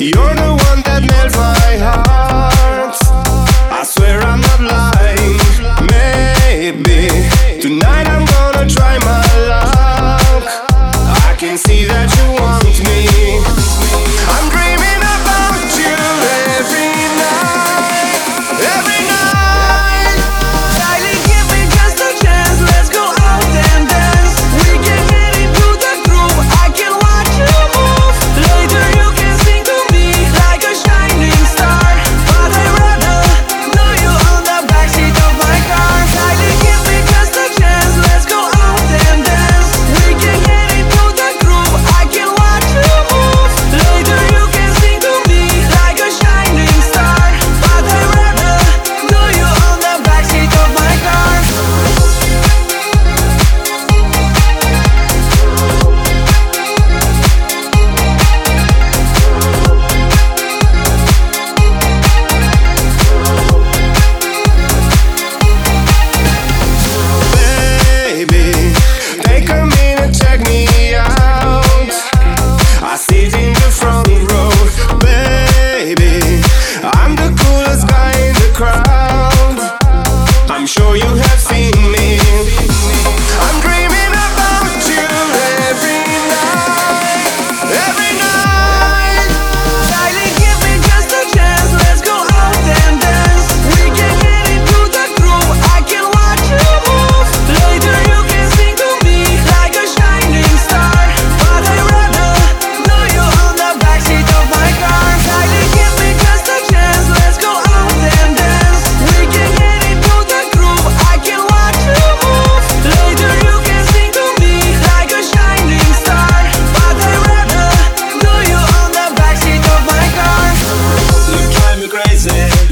You're the one that melts my heart. I swear I'm not lying. Maybe tonight I'm gonna try my luck. I can see that you want me.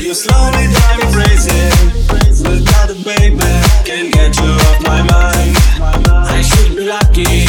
You're slowly driving me crazy. But that baby can't get you off my mind. I should be lucky.